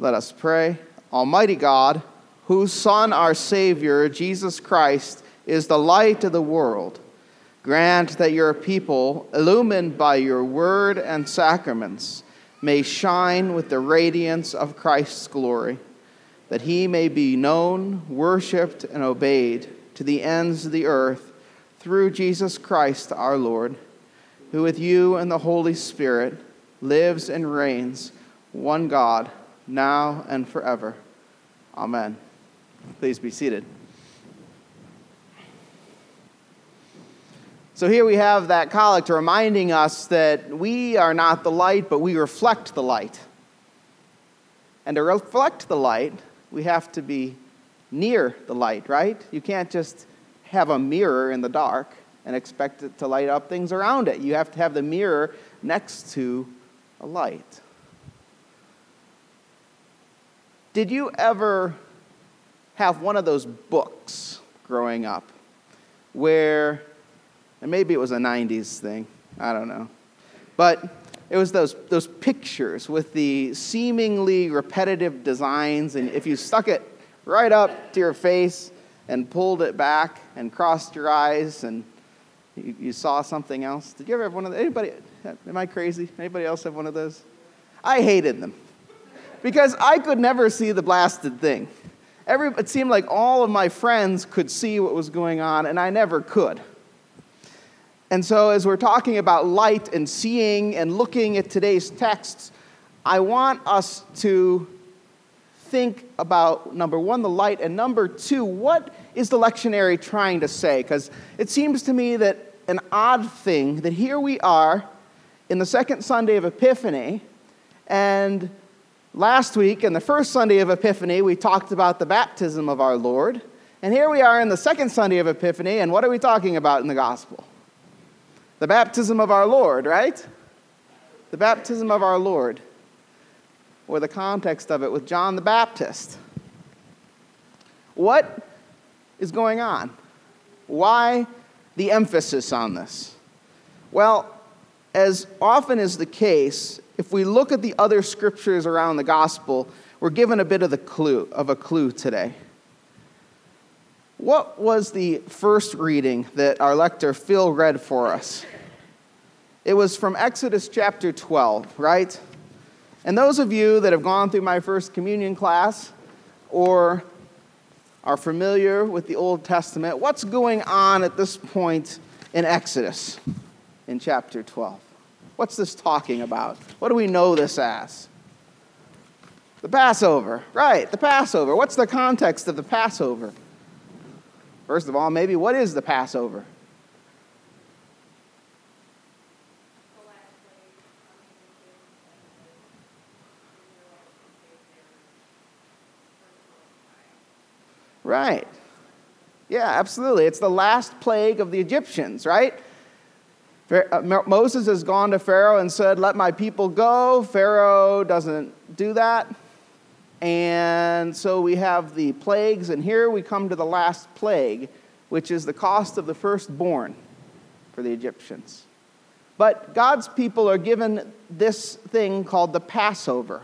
Let us pray. Almighty God, whose Son, our Savior, Jesus Christ, is the light of the world, grant that your people, illumined by your word and sacraments, may shine with the radiance of Christ's glory, that he may be known, worshiped, and obeyed to the ends of the earth through Jesus Christ our Lord, who with you and the Holy Spirit lives and reigns, one God, now and forever. Amen. Please be seated. So here we have that collect reminding us that we are not the light, but we reflect the light. And to reflect the light, we have to be near the light, right? You can't just have a mirror in the dark and expect it to light up things around it. You have to have the mirror next to a light. Did you ever have one of those books growing up where, and maybe it was a 90s thing, I don't know, but it was those, those pictures with the seemingly repetitive designs, and if you stuck it right up to your face and pulled it back and crossed your eyes and you, you saw something else. Did you ever have one of those? Anybody, am I crazy? Anybody else have one of those? I hated them because I could never see the blasted thing. Every, it seemed like all of my friends could see what was going on, and I never could. And so, as we're talking about light and seeing and looking at today's texts, I want us to think about number one, the light, and number two, what is the lectionary trying to say? Because it seems to me that an odd thing that here we are in the second Sunday of Epiphany, and last week, in the first Sunday of Epiphany, we talked about the baptism of our Lord. And here we are in the second Sunday of Epiphany, and what are we talking about in the gospel? The baptism of our Lord, right? The baptism of our Lord or the context of it with John the Baptist. What is going on? Why the emphasis on this? Well, as often is the case, if we look at the other scriptures around the gospel, we're given a bit of the clue of a clue today. What was the first reading that our lector Phil read for us? It was from Exodus chapter 12, right? And those of you that have gone through my first communion class or are familiar with the Old Testament, what's going on at this point in Exodus in chapter 12? What's this talking about? What do we know this as? The Passover. Right, the Passover. What's the context of the Passover? First of all, maybe what is the Passover? Right. Yeah, absolutely. It's the last plague of the Egyptians, right? Uh, Moses has gone to Pharaoh and said, Let my people go. Pharaoh doesn't do that. And so we have the plagues, and here we come to the last plague, which is the cost of the firstborn for the Egyptians. But God's people are given this thing called the Passover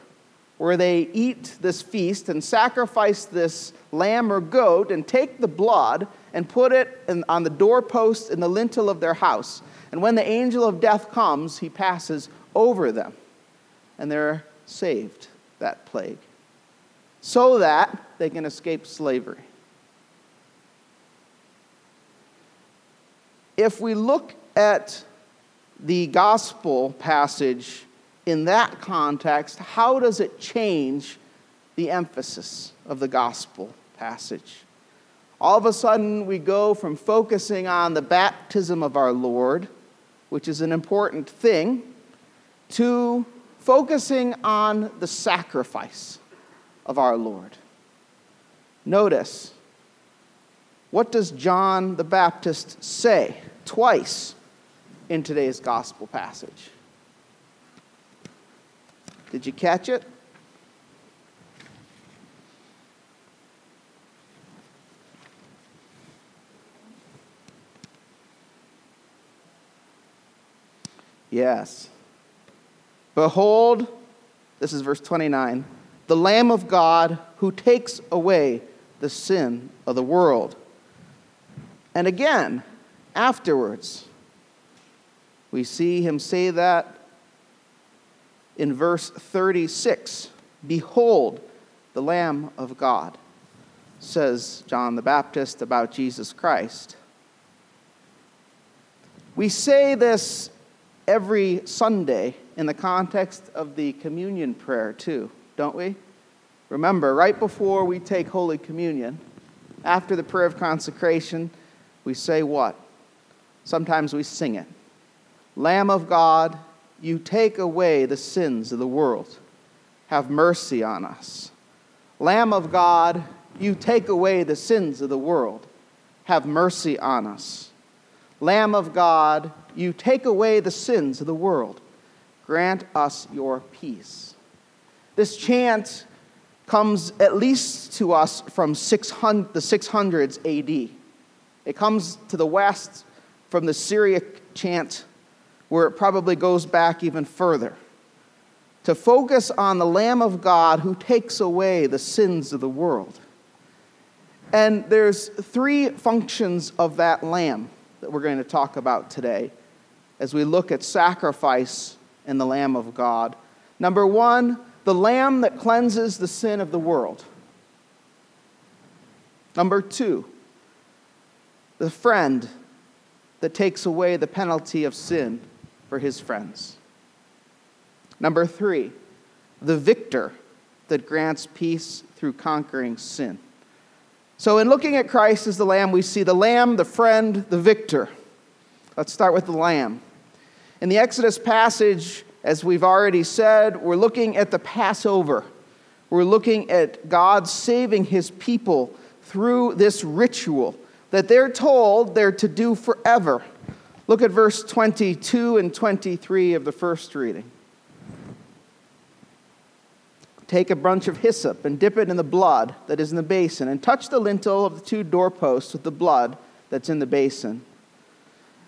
where they eat this feast and sacrifice this lamb or goat and take the blood and put it on the doorpost in the lintel of their house. And when the angel of death comes, he passes over them, and they're saved that plague so that they can escape slavery. If we look at the gospel passage in that context, how does it change the emphasis of the gospel passage? All of a sudden, we go from focusing on the baptism of our Lord, which is an important thing, to focusing on the sacrifice of our Lord. Notice, what does John the Baptist say twice in today's gospel passage? Did you catch it? Yes. Behold, this is verse 29. the Lamb of God who takes away the sin of the world. And again, afterwards, we see him say that in verse 36 Behold, the Lamb of God, says John the Baptist about Jesus Christ. We say this every Sunday in the context of the communion prayer, too, don't we? Remember, right before we take Holy Communion, after the prayer of consecration, we say what? Sometimes we sing it Lamb of God, you take away the sins of the world. Have mercy on us. Lamb of God, you take away the sins of the world. Have mercy on us. Lamb of God, you take away the sins of the world. Grant us your peace. This chant comes at least to us from 600, the 600s AD. It comes to the west from the Syriac chant, where it probably goes back even further. To focus on the Lamb of God who takes away the sins of the world. And there's three functions of that lamb that we're going to talk about today as we look at sacrifice and the Lamb of God. Number one, the Lamb that cleanses the sin of the world. Number two, the friend that takes away the penalty of sin for his friends. Number three, the victor that grants peace through conquering sin. So, in looking at Christ as the Lamb, we see the Lamb, the friend, the victor. Let's start with the Lamb. In the Exodus passage, as we've already said, we're looking at the Passover. We're looking at God saving his people through this ritual that they're told they're to do forever. Look at verse 22 and 23 of the first reading. Take a bunch of hyssop and dip it in the blood that is in the basin, and touch the lintel of the two doorposts with the blood that's in the basin.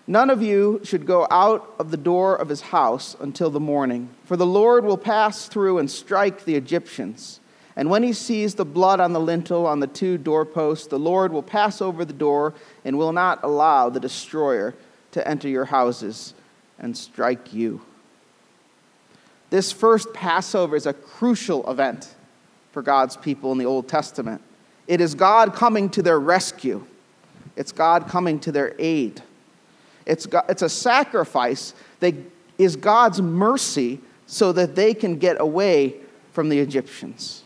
None of you should go out of the door of his house until the morning, for the Lord will pass through and strike the Egyptians. And when he sees the blood on the lintel on the two doorposts, the Lord will pass over the door and will not allow the destroyer to enter your houses and strike you. This first Passover is a crucial event for God's people in the Old Testament. It is God coming to their rescue, it's God coming to their aid. It's, it's a sacrifice that is God's mercy so that they can get away from the Egyptians.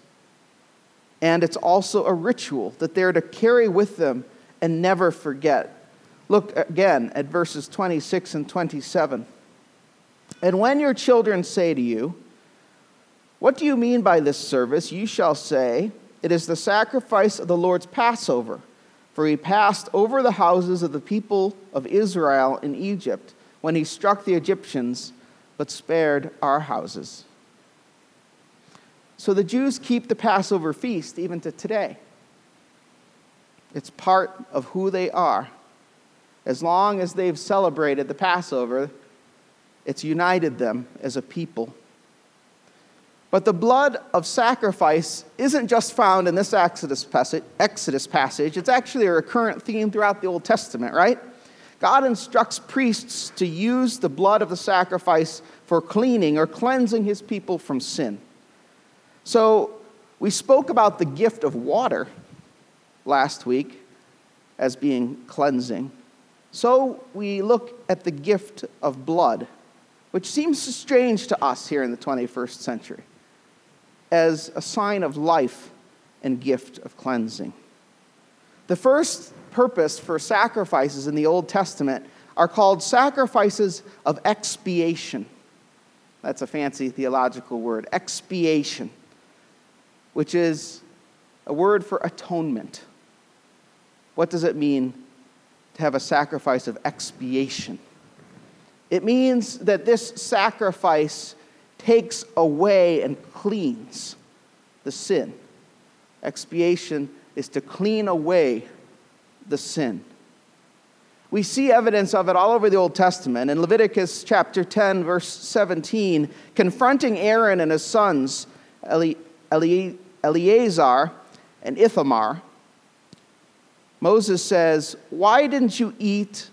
And it's also a ritual that they're to carry with them and never forget. Look again at verses 26 and 27. And when your children say to you, What do you mean by this service? You shall say, It is the sacrifice of the Lord's Passover for he passed over the houses of the people of Israel in Egypt when he struck the Egyptians, but spared our houses. So the Jews keep the Passover feast even to today. It's part of who they are. As long as they've celebrated the Passover, it's united them as a people. But the blood of sacrifice isn't just found in this Exodus passage, Exodus passage, it's actually a recurrent theme throughout the Old Testament, right? God instructs priests to use the blood of the sacrifice for cleaning or cleansing his people from sin. So, we spoke about the gift of water last week as being cleansing. So, we look at the gift of blood, which seems strange to us here in the 21st century as a sign of life and gift of cleansing. The first purpose for sacrifices in the Old Testament are called sacrifices of expiation. That's a fancy theological word, expiation, which is a word for atonement. What does it mean to have a sacrifice of expiation? It means that this sacrifice takes away and cleans the sin. Expiation is to clean away the sin. We see evidence of it all over the Old Testament. In Leviticus chapter 10, verse 17, confronting Aaron and his sons, Eleazar and Ithamar, Moses says, Why didn't you eat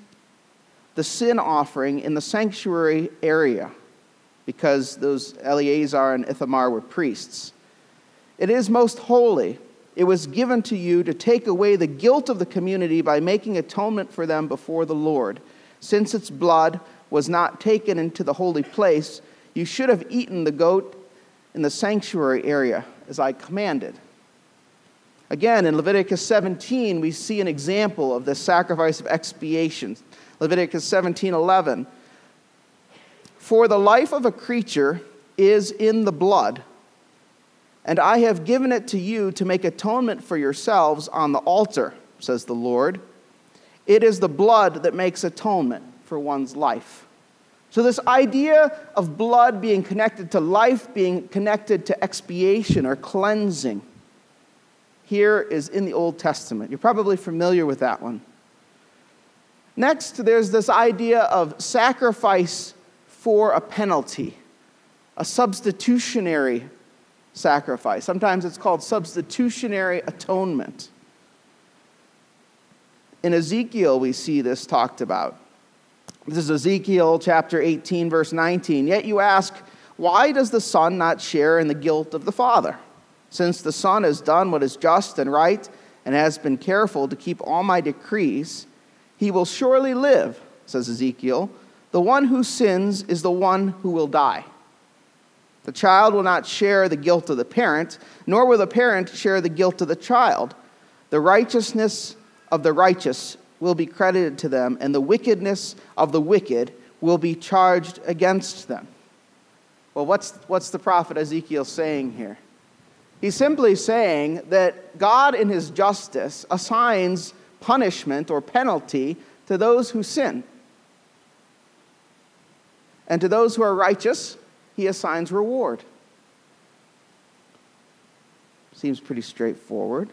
the sin offering in the sanctuary area? Because those Eleazar and Ithamar were priests. It is most holy. It was given to you to take away the guilt of the community by making atonement for them before the Lord. Since its blood was not taken into the holy place, you should have eaten the goat in the sanctuary area, as I commanded. Again, in Leviticus 17, we see an example of the sacrifice of expiation. Leviticus 17 11. For the life of a creature is in the blood, and I have given it to you to make atonement for yourselves on the altar, says the Lord. It is the blood that makes atonement for one's life. So, this idea of blood being connected to life, being connected to expiation or cleansing, here is in the Old Testament. You're probably familiar with that one. Next, there's this idea of sacrifice for a penalty, a substitutionary sacrifice. Sometimes it's called substitutionary atonement. In Ezekiel, we see this talked about. This is Ezekiel chapter 18, verse 19. Yet you ask, why does the Son not share in the guilt of the Father? Since the Son has done what is just and right and has been careful to keep all my decrees, he will surely live, says Ezekiel. The one who sins is the one who will die. The child will not share the guilt of the parent, nor will the parent share the guilt of the child. The righteousness of the righteous will be credited to them, and the wickedness of the wicked will be charged against them. Well, what's, what's the prophet Ezekiel saying here? He's simply saying that God, in his justice, assigns punishment or penalty to those who sin. And to those who are righteous, he assigns reward. Seems pretty straightforward.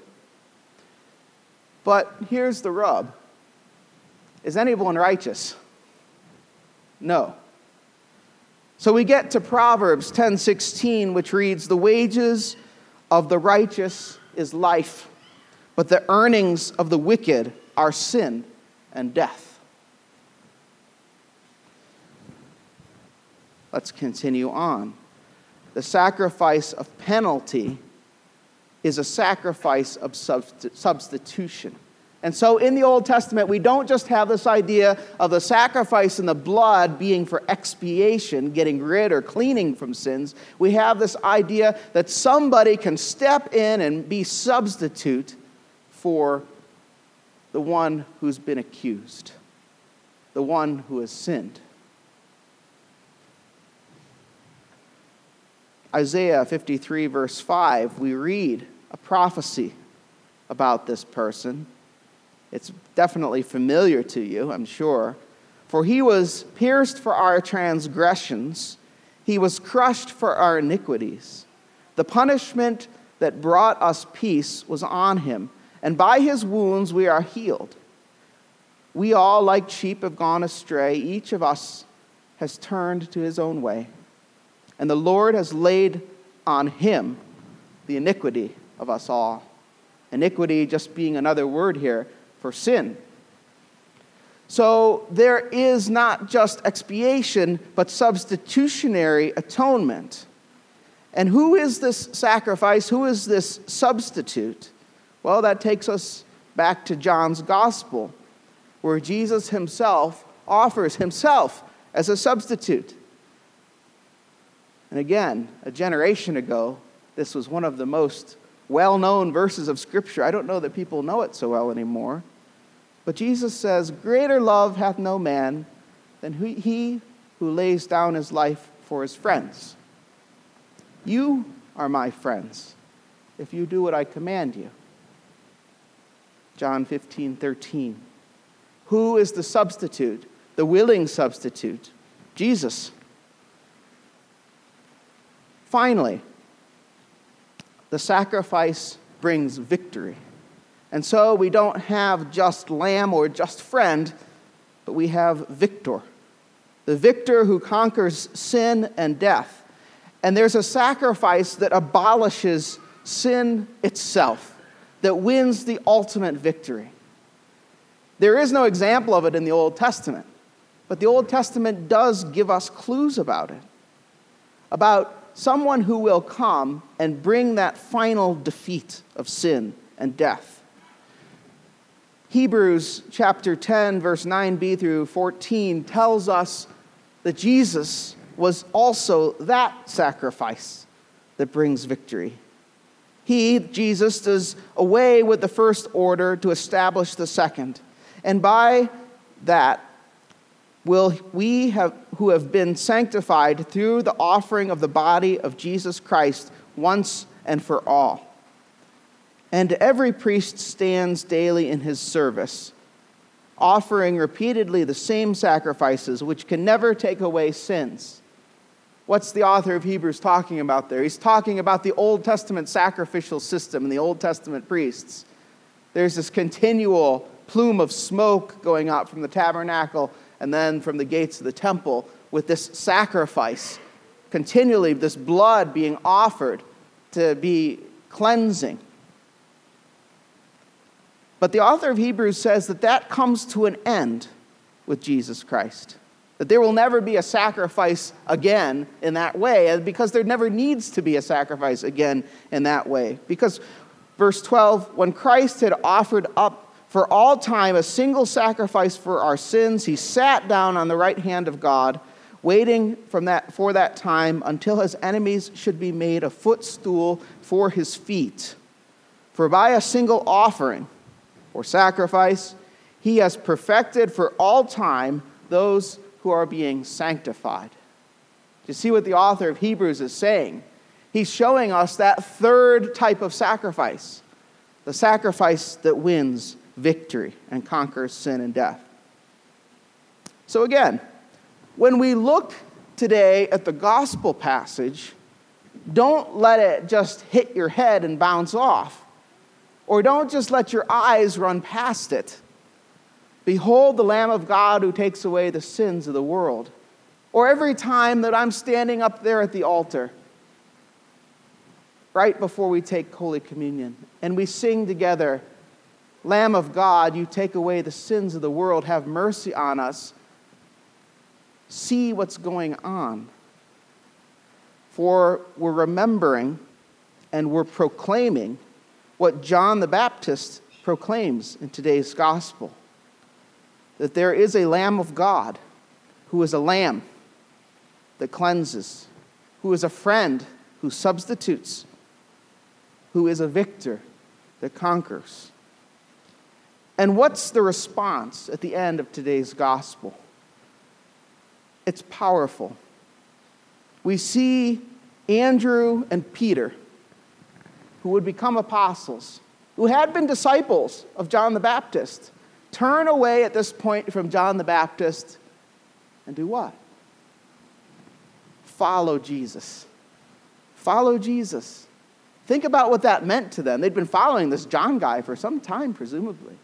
But here's the rub Is anyone righteous? No. So we get to Proverbs 10:16 which reads the wages of the righteous is life, but the earnings of the wicked are sin and death. Let's continue on. The sacrifice of penalty is a sacrifice of substitution. And so in the Old Testament, we don't just have this idea of the sacrifice and the blood being for expiation, getting rid or cleaning from sins. We have this idea that somebody can step in and be substitute for the one who's been accused, the one who has sinned. Isaiah 53, verse 5, we read a prophecy about this person. It's definitely familiar to you, I'm sure. For he was pierced for our transgressions, he was crushed for our iniquities. The punishment that brought us peace was on him, and by his wounds we are healed. We all, like sheep, have gone astray. Each of us has turned to his own way, and the Lord has laid on him the iniquity of us all. Iniquity just being another word here for sin. So there is not just expiation, but substitutionary atonement. And who is this sacrifice? Who is this substitute? Well, that takes us back to John's gospel, where Jesus himself offers himself as a substitute. And again, a generation ago, this was one of the most well known verses of Scripture. I don't know that people know it so well anymore. But Jesus says, Greater love hath no man than he who lays down his life for his friends. You are my friends if you do what I command you. John 15, 13. Who is the substitute, the willing substitute? Jesus. Finally, the sacrifice brings victory. And so we don't have just lamb or just friend, but we have victor. The victor who conquers sin and death. And there's a sacrifice that abolishes sin itself, that wins the ultimate victory. There is no example of it in the Old Testament, but the Old Testament does give us clues about it, about someone who will come and bring that final defeat of sin and death. Hebrews chapter 10, verse 9b through 14 tells us that Jesus was also that sacrifice that brings victory. He, Jesus, does away with the first order to establish the second. And by that, will we have, who have been sanctified through the offering of the body of Jesus Christ once and for all. And every priest stands daily in his service, offering repeatedly the same sacrifices, which can never take away sins. What's the author of Hebrews talking about there? He's talking about the Old Testament sacrificial system and the Old Testament priests. There's this continual plume of smoke going up from the tabernacle and then from the gates of the temple with this sacrifice, continually, this blood being offered to be cleansing. But the author of Hebrews says that that comes to an end with Jesus Christ. That there will never be a sacrifice again in that way, because there never needs to be a sacrifice again in that way. Because, verse 12, when Christ had offered up for all time a single sacrifice for our sins, he sat down on the right hand of God, waiting from that, for that time until his enemies should be made a footstool for his feet. For by a single offering, or sacrifice, he has perfected for all time those who are being sanctified. You see what the author of Hebrews is saying? He's showing us that third type of sacrifice the sacrifice that wins victory and conquers sin and death. So, again, when we look today at the gospel passage, don't let it just hit your head and bounce off. Or don't just let your eyes run past it. Behold the Lamb of God who takes away the sins of the world. Or every time that I'm standing up there at the altar, right before we take Holy Communion, and we sing together, Lamb of God, you take away the sins of the world, have mercy on us. See what's going on. For we're remembering and we're proclaiming what John the Baptist proclaims in today's gospel that there is a Lamb of God who is a lamb that cleanses, who is a friend who substitutes, who is a victor that conquers. And what's the response at the end of today's gospel? It's powerful. We see Andrew and Peter who would become apostles, who had been disciples of John the Baptist, turn away at this point from John the Baptist and do what? Follow Jesus. Follow Jesus. Think about what that meant to them. They'd been following this John guy for some time, presumably.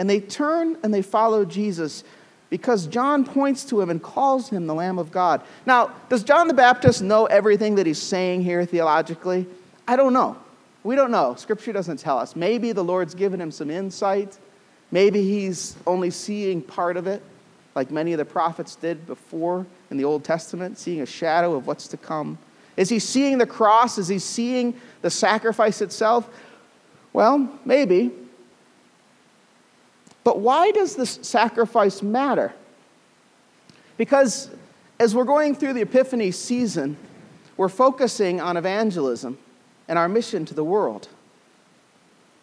And they turn and they follow Jesus because John points to him and calls him the Lamb of God. Now, does John the Baptist know everything that he's saying here theologically? I don't know. We don't know. Scripture doesn't tell us. Maybe the Lord's given him some insight. Maybe he's only seeing part of it, like many of the prophets did before in the Old Testament, seeing a shadow of what's to come. Is he seeing the cross? Is he seeing the sacrifice itself? Well, maybe. But why does this sacrifice matter? Because as we're going through the Epiphany season, we're focusing on evangelism and our mission to the world.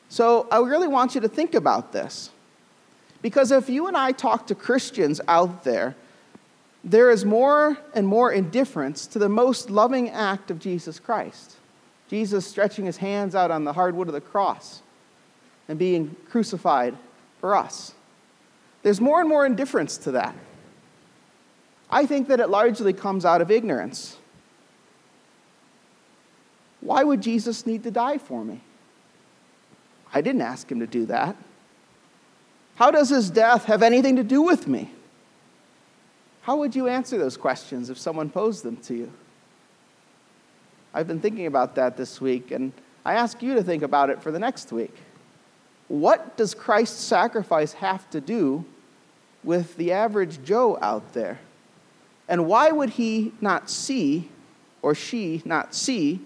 So I really want you to think about this. Because if you and I talk to Christians out there, there is more and more indifference to the most loving act of Jesus Christ. Jesus stretching his hands out on the hardwood of the cross and being crucified for us. There's more and more indifference to that. I think that it largely comes out of ignorance. Why would Jesus need to die for me? I didn't ask him to do that. How does his death have anything to do with me? How would you answer those questions if someone posed them to you? I've been thinking about that this week, and I ask you to think about it for the next week. What does Christ's sacrifice have to do with the average Joe out there? And why would he not see, or she not see,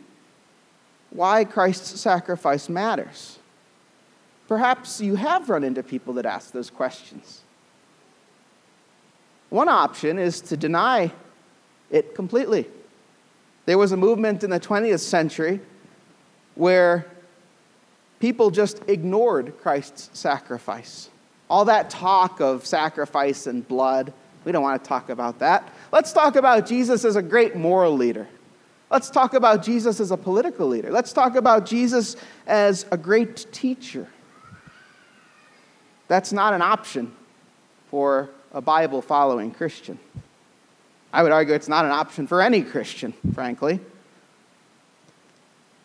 why Christ's sacrifice matters? Perhaps you have run into people that ask those questions. One option is to deny it completely. There was a movement in the 20th century where people just ignored Christ's sacrifice. All that talk of sacrifice and blood, we don't want to talk about that. Let's talk about Jesus as a great moral leader. Let's talk about Jesus as a political leader. Let's talk about Jesus as a great teacher. That's not an option for a Bible following Christian. I would argue it's not an option for any Christian, frankly.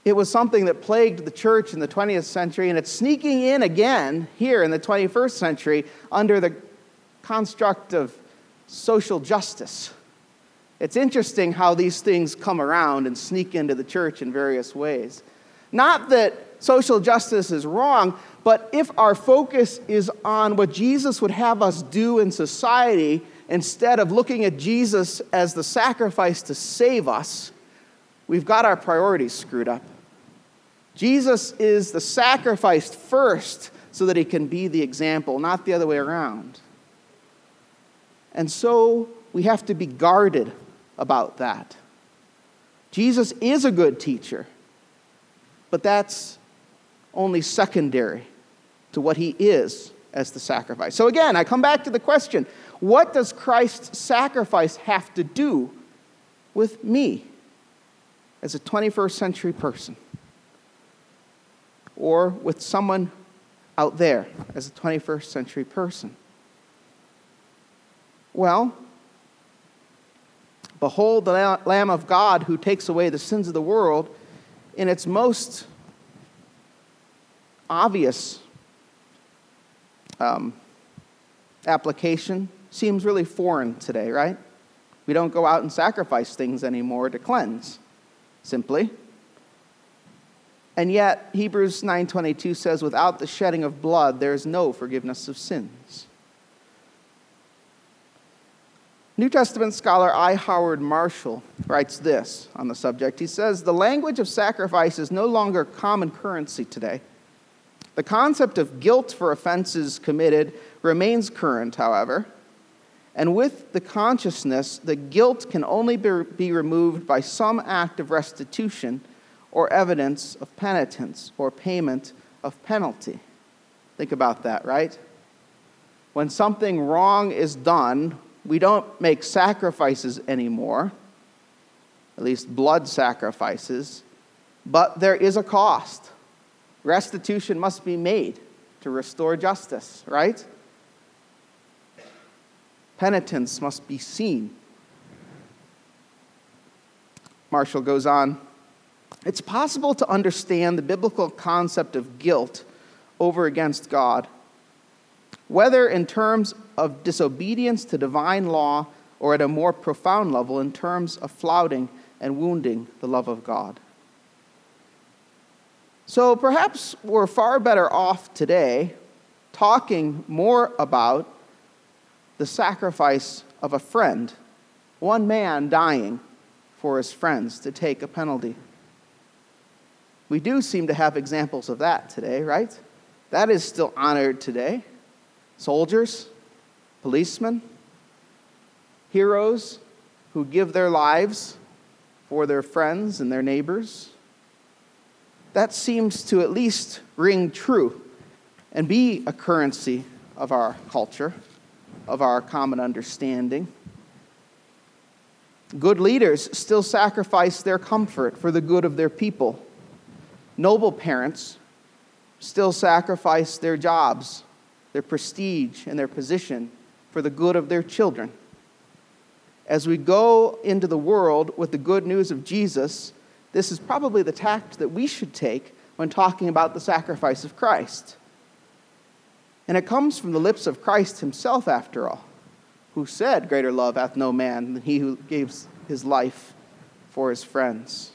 It was something that plagued the church in the 20th century, and it's sneaking in again here in the 21st century under the construct of social justice. It's interesting how these things come around and sneak into the church in various ways. Not that social justice is wrong, but if our focus is on what Jesus would have us do in society, instead of looking at Jesus as the sacrifice to save us, we've got our priorities screwed up. Jesus is the sacrifice first so that he can be the example, not the other way around. And so we have to be guarded about that. Jesus is a good teacher, but that's only secondary to what he is as the sacrifice. So again, I come back to the question what does Christ's sacrifice have to do with me as a 21st century person? Or with someone out there as a 21st century person? Well, behold the Lamb of God who takes away the sins of the world in its most obvious um, application seems really foreign today, right? We don't go out and sacrifice things anymore to cleanse, simply. And yet Hebrews 9:22 says without the shedding of blood there is no forgiveness of sins. New Testament scholar I. Howard Marshall writes this on the subject. He says, The language of sacrifice is no longer common currency today. The concept of guilt for offenses committed remains current, however, and with the consciousness that guilt can only be removed by some act of restitution or evidence of penitence or payment of penalty. Think about that, right? When something wrong is done, we don't make sacrifices anymore, at least blood sacrifices, but there is a cost. Restitution must be made to restore justice, right? Penitence must be seen. Marshall goes on It's possible to understand the biblical concept of guilt over against God, whether in terms of disobedience to divine law or at a more profound level in terms of flouting and wounding the love of God. So perhaps we're far better off today talking more about the sacrifice of a friend, one man dying for his friends to take a penalty. We do seem to have examples of that today, right? That is still honored today. Soldiers, policemen, heroes who give their lives for their friends and their neighbors that seems to at least ring true and be a currency of our culture, of our common understanding. Good leaders still sacrifice their comfort for the good of their people. Noble parents still sacrifice their jobs, their prestige, and their position for the good of their children. As we go into the world with the good news of Jesus, this is probably the tact that we should take when talking about the sacrifice of Christ. And it comes from the lips of Christ himself, after all, who said, Greater love hath no man than he who gives his life for his friends.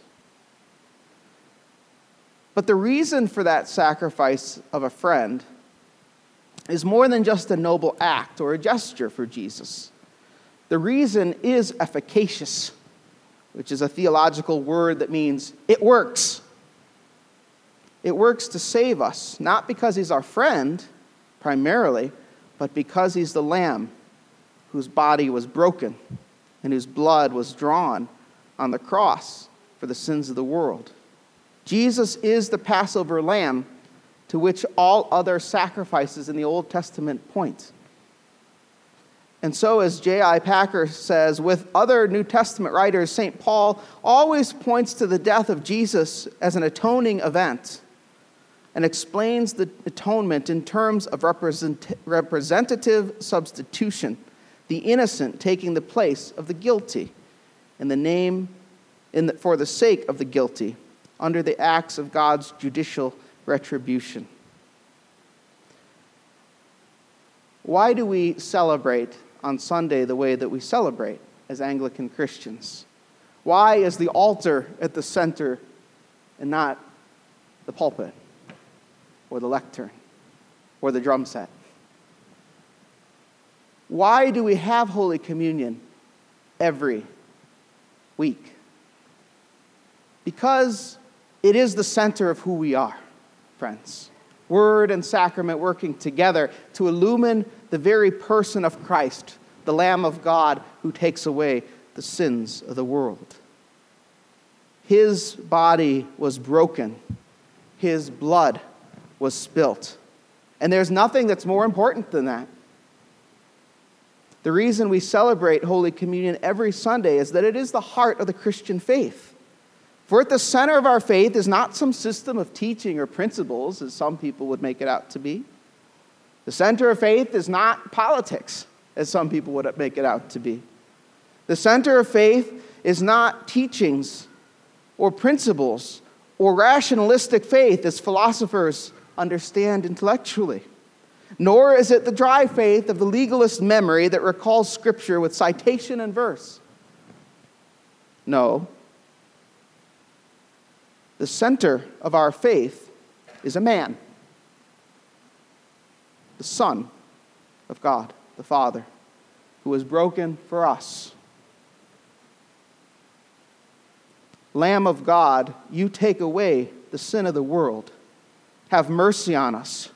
But the reason for that sacrifice of a friend is more than just a noble act or a gesture for Jesus. The reason is efficacious, which is a theological word that means it works. It works to save us, not because he's our friend primarily, but because he's the lamb whose body was broken and whose blood was drawn on the cross for the sins of the world. Jesus is the Passover lamb to which all other sacrifices in the Old Testament point. And so, as J.I. Packer says, with other New Testament writers, St. Paul always points to the death of Jesus as an atoning event and explains the atonement in terms of represent- representative substitution, the innocent taking the place of the guilty in the name in the, for the sake of the guilty under the acts of God's judicial retribution. Why do we celebrate on Sunday the way that we celebrate as Anglican Christians? Why is the altar at the center and not the pulpit? or the lectern or the drum set? Why do we have Holy Communion every week? Because it is the center of who we are, friends. Word and sacrament working together to illumine the very person of Christ, the Lamb of God who takes away the sins of the world. His body was broken, his blood was spilt. And there's nothing that's more important than that. The reason we celebrate Holy Communion every Sunday is that it is the heart of the Christian faith. For at the center of our faith is not some system of teaching or principles, as some people would make it out to be. The center of faith is not politics, as some people would make it out to be. The center of faith is not teachings or principles or rationalistic faith, as philosophers understand intellectually. Nor is it the dry faith of the legalist memory that recalls Scripture with citation and verse. No. The center of our faith is a man, the Son of God, the Father, who was broken for us. Lamb of God, you take away the sin of the world. Have mercy on us,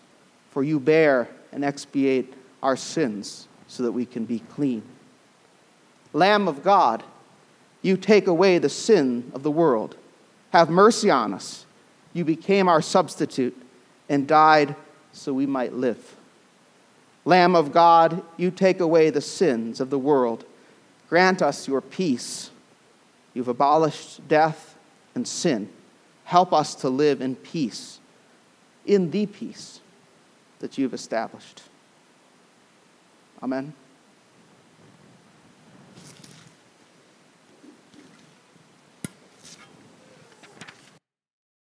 for you bear and expiate our sins so that we can be clean. Lamb of God, you take away the sin of the world. Have mercy on us. You became our substitute and died so we might live. Lamb of God, you take away the sins of the world. Grant us your peace. You've abolished death and sin. Help us to live in peace in the peace that you've established. Amen.